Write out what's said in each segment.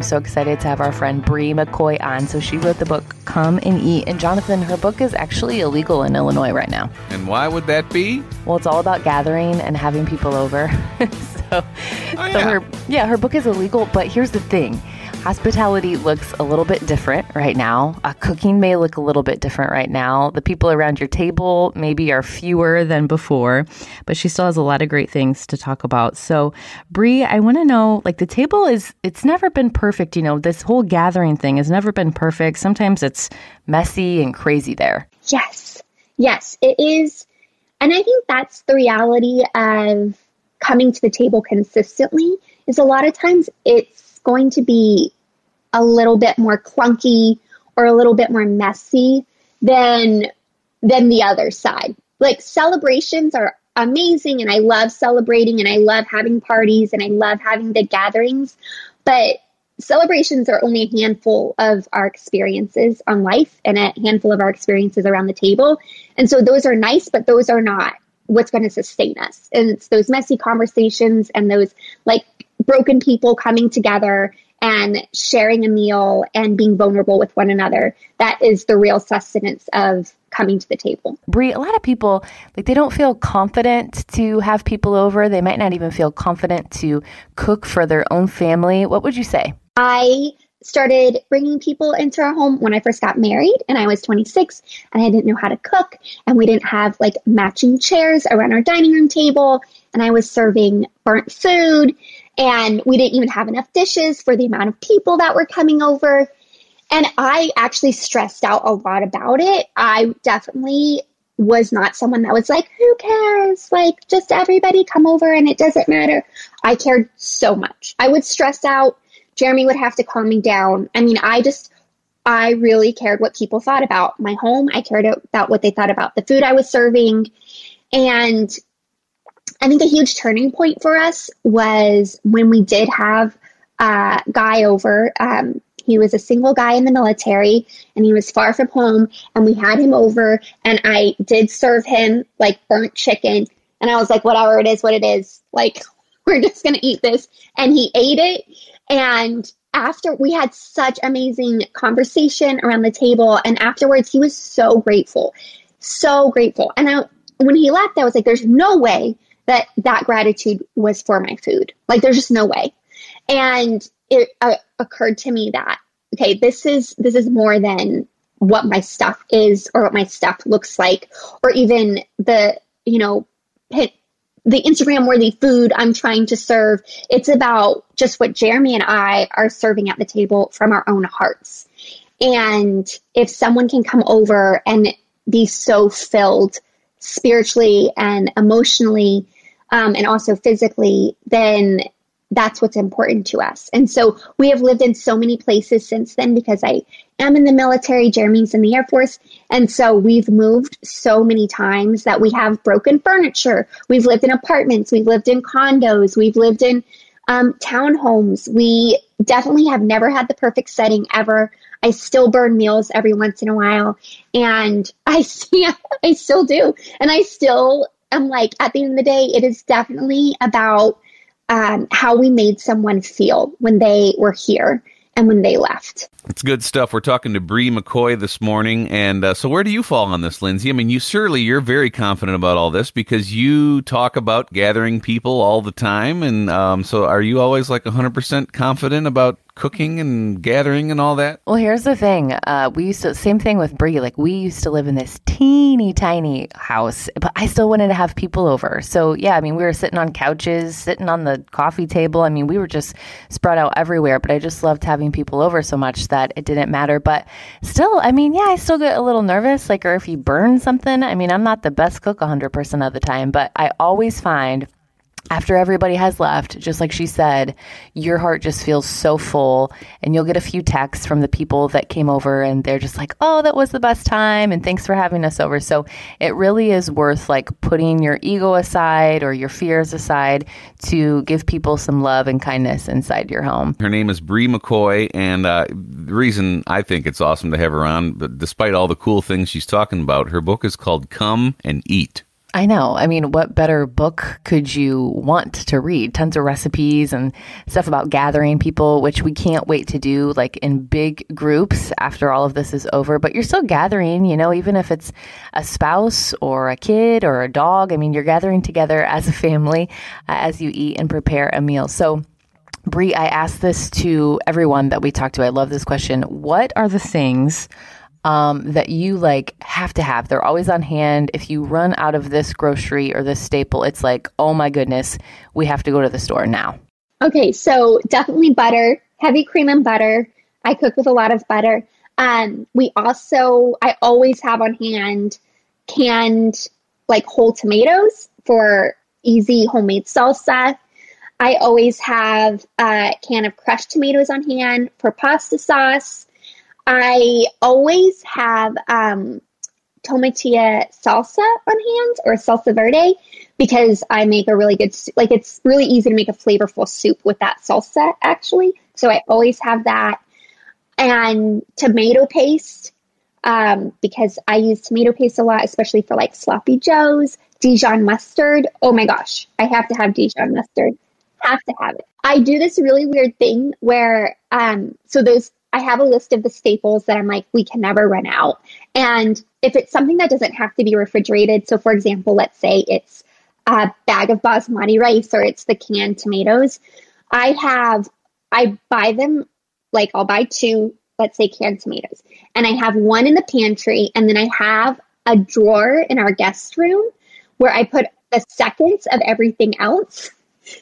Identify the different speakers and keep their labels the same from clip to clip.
Speaker 1: I'm so excited to have our friend Bri McCoy on. So she wrote the book Come and Eat. And Jonathan, her book is actually illegal in Illinois right now.
Speaker 2: And why would that be?
Speaker 1: Well, it's all about gathering and having people over. so, oh,
Speaker 2: yeah.
Speaker 1: so her yeah, her book is illegal, but here's the thing Hospitality looks a little bit different right now. Uh, cooking may look a little bit different right now. The people around your table maybe are fewer than before, but she still has a lot of great things to talk about. So, Bri, I want to know like the table is, it's never been perfect. You know, this whole gathering thing has never been perfect. Sometimes it's messy and crazy there.
Speaker 3: Yes. Yes, it is. And I think that's the reality of coming to the table consistently is a lot of times it's going to be a little bit more clunky or a little bit more messy than than the other side. Like celebrations are amazing and I love celebrating and I love having parties and I love having the gatherings, but celebrations are only a handful of our experiences on life and a handful of our experiences around the table. And so those are nice, but those are not what's going to sustain us. And it's those messy conversations and those like broken people coming together and sharing a meal and being vulnerable with one another. That is the real sustenance of coming to the table.
Speaker 1: Bri, a lot of people like they don't feel confident to have people over. They might not even feel confident to cook for their own family. What would you say?
Speaker 3: I started bringing people into our home when I first got married and I was 26 and I didn't know how to cook and we didn't have like matching chairs around our dining room table and I was serving burnt food and we didn't even have enough dishes for the amount of people that were coming over. And I actually stressed out a lot about it. I definitely was not someone that was like, who cares? Like, just everybody come over and it doesn't matter. I cared so much. I would stress out. Jeremy would have to calm me down. I mean, I just, I really cared what people thought about my home. I cared about what they thought about the food I was serving. And I think a huge turning point for us was when we did have a guy over. Um, he was a single guy in the military and he was far from home and we had him over and I did serve him like burnt chicken and I was like whatever it is what it is like we're just going to eat this and he ate it and after we had such amazing conversation around the table and afterwards he was so grateful so grateful and I, when he left I was like there's no way that that gratitude was for my food. Like there's just no way. And it uh, occurred to me that okay, this is this is more than what my stuff is or what my stuff looks like or even the, you know, pit, the Instagram worthy food I'm trying to serve. It's about just what Jeremy and I are serving at the table from our own hearts. And if someone can come over and be so filled spiritually and emotionally um, and also physically, then that's what's important to us. And so we have lived in so many places since then because I am in the military, Jeremy's in the Air Force. And so we've moved so many times that we have broken furniture. We've lived in apartments, we've lived in condos, we've lived in um, townhomes. We definitely have never had the perfect setting ever. I still burn meals every once in a while, and I yeah, I still do, and I still am like, at the end of the day, it is definitely about um, how we made someone feel when they were here and when they left.
Speaker 2: It's good stuff. We're talking to Bri McCoy this morning, and uh, so where do you fall on this, Lindsay? I mean, you surely you're very confident about all this because you talk about gathering people all the time, and um, so are you always like 100 percent confident about cooking and gathering and all that?
Speaker 1: Well, here's the thing. Uh, we used to, same thing with Bri. Like, we used to live in this teeny tiny house, but I still wanted to have people over. So, yeah, I mean, we were sitting on couches, sitting on the coffee table. I mean, we were just spread out everywhere, but I just loved having people over so much that it didn't matter. But still, I mean, yeah, I still get a little nervous. Like, or if you burn something, I mean, I'm not the best cook 100% of the time, but I always find after everybody has left, just like she said, your heart just feels so full. And you'll get a few texts from the people that came over and they're just like, oh, that was the best time. And thanks for having us over. So it really is worth like putting your ego aside or your fears aside to give people some love and kindness inside your home.
Speaker 2: Her name is Bri McCoy. And uh, the reason I think it's awesome to have her on, but despite all the cool things she's talking about, her book is called Come and Eat.
Speaker 1: I know. I mean, what better book could you want to read? Tons of recipes and stuff about gathering people, which we can't wait to do like in big groups after all of this is over. But you're still gathering, you know, even if it's a spouse or a kid or a dog. I mean, you're gathering together as a family uh, as you eat and prepare a meal. So, Bri, I asked this to everyone that we talked to. I love this question. What are the things um, that you like have to have. They're always on hand. If you run out of this grocery or this staple, it's like, oh my goodness, we have to go to the store now.
Speaker 3: Okay, so definitely butter, heavy cream and butter. I cook with a lot of butter. Um, we also, I always have on hand canned like whole tomatoes for easy homemade salsa. I always have a can of crushed tomatoes on hand for pasta sauce. I always have um, salsa on hand or salsa verde because I make a really good, like it's really easy to make a flavorful soup with that salsa actually. So I always have that. And tomato paste um, because I use tomato paste a lot, especially for like sloppy joes. Dijon mustard. Oh my gosh, I have to have Dijon mustard. Have to have it. I do this really weird thing where, um, so those I have a list of the staples that I'm like, we can never run out. And if it's something that doesn't have to be refrigerated, so for example, let's say it's a bag of basmati rice or it's the canned tomatoes, I have, I buy them, like I'll buy two, let's say canned tomatoes, and I have one in the pantry, and then I have a drawer in our guest room where I put the seconds of everything else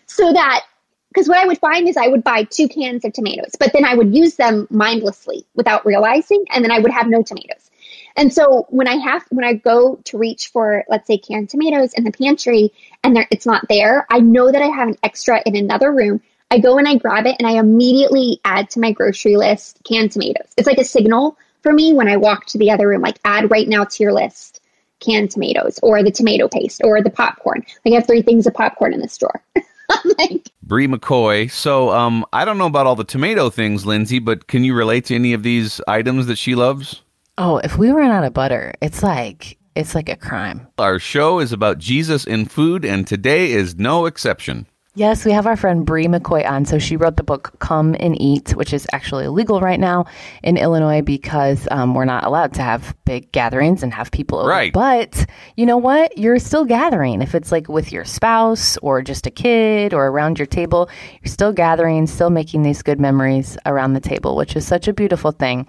Speaker 3: so that because what I would find is I would buy two cans of tomatoes, but then I would use them mindlessly without realizing, and then I would have no tomatoes. And so when I have when I go to reach for let's say canned tomatoes in the pantry and it's not there, I know that I have an extra in another room. I go and I grab it and I immediately add to my grocery list canned tomatoes. It's like a signal for me when I walk to the other room, like add right now to your list canned tomatoes or the tomato paste or the popcorn. Like I have three things of popcorn in this drawer.
Speaker 2: like, Bri McCoy. So, um, I don't know about all the tomato things, Lindsay, but can you relate to any of these items that she loves?
Speaker 1: Oh, if we ran out of butter, it's like it's like a crime.
Speaker 2: Our show is about Jesus in food, and today is no exception.
Speaker 1: Yes, we have our friend Bri McCoy on. So she wrote the book Come and Eat, which is actually illegal right now in Illinois because um, we're not allowed to have big gatherings and have people over.
Speaker 2: Right.
Speaker 1: But you know what? You're still gathering. If it's like with your spouse or just a kid or around your table, you're still gathering, still making these good memories around the table, which is such a beautiful thing.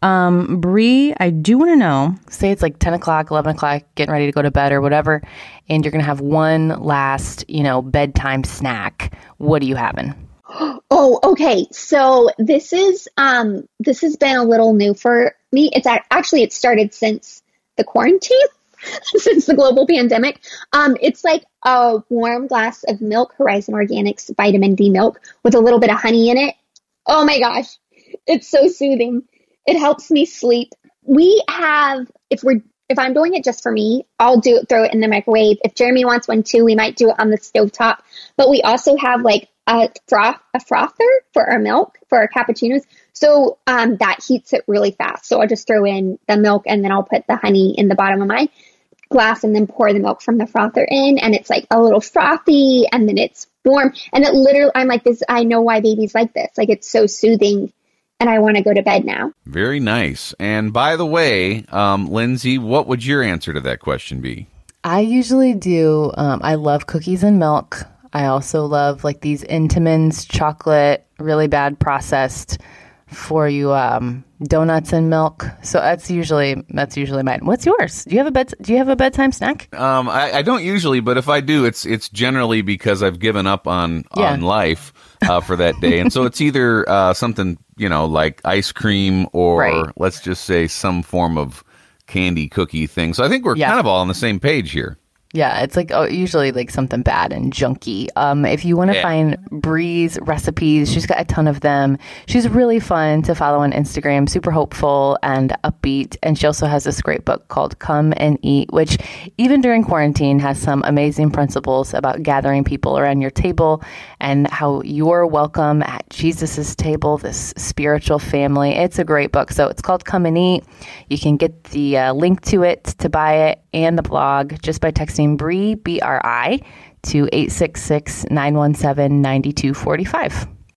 Speaker 4: Um, Bri, I do want to know.
Speaker 1: Say it's like 10 o'clock, 11 o'clock, getting ready to go to bed or whatever, and you're going to have one last, you know, bedtime snack. What are you having?
Speaker 3: Oh, okay. So this is um this has been a little new for me. It's actually it started since the quarantine, since the global pandemic. Um, it's like a warm glass of milk, Horizon Organics vitamin D milk with a little bit of honey in it. Oh my gosh, it's so soothing. It helps me sleep. We have, if we're, if I'm doing it just for me, I'll do it, throw it in the microwave. If Jeremy wants one too, we might do it on the stove top. But we also have like a froth, a frother for our milk, for our cappuccinos. So um, that heats it really fast. So I'll just throw in the milk and then I'll put the honey in the bottom of my glass and then pour the milk from the frother in and it's like a little frothy and then it's warm and it literally I'm like this I know why babies like this like it's so soothing and I want to go to bed now.
Speaker 2: Very nice. And by the way, um, Lindsay, what would your answer to that question be?
Speaker 1: I usually do. Um, I love cookies and milk. I also love like these Entenmann's chocolate, really bad processed for you um, donuts and milk. So that's usually that's usually mine. What's yours? Do you have a bed? Do you have a bedtime snack?
Speaker 2: Um, I, I, don't usually, but if I do, it's it's generally because I've given up on yeah. on life uh, for that day, and so it's either uh, something you know like ice cream or right. let's just say some form of candy cookie thing. So I think we're yeah. kind of all on the same page here.
Speaker 1: Yeah, it's like oh, usually like something bad and junky. Um, if you want to yeah. find Bri's recipes, she's got a ton of them. She's really fun to follow on Instagram, super hopeful and upbeat. And she also has this great book called Come and Eat, which even during quarantine has some amazing principles about gathering people around your table and how you're welcome at Jesus's table, this spiritual family. It's a great book. So it's called Come and Eat. You can get the uh, link to it to buy it and the blog just by texting texting Bri, B R I, to 866 917 9245.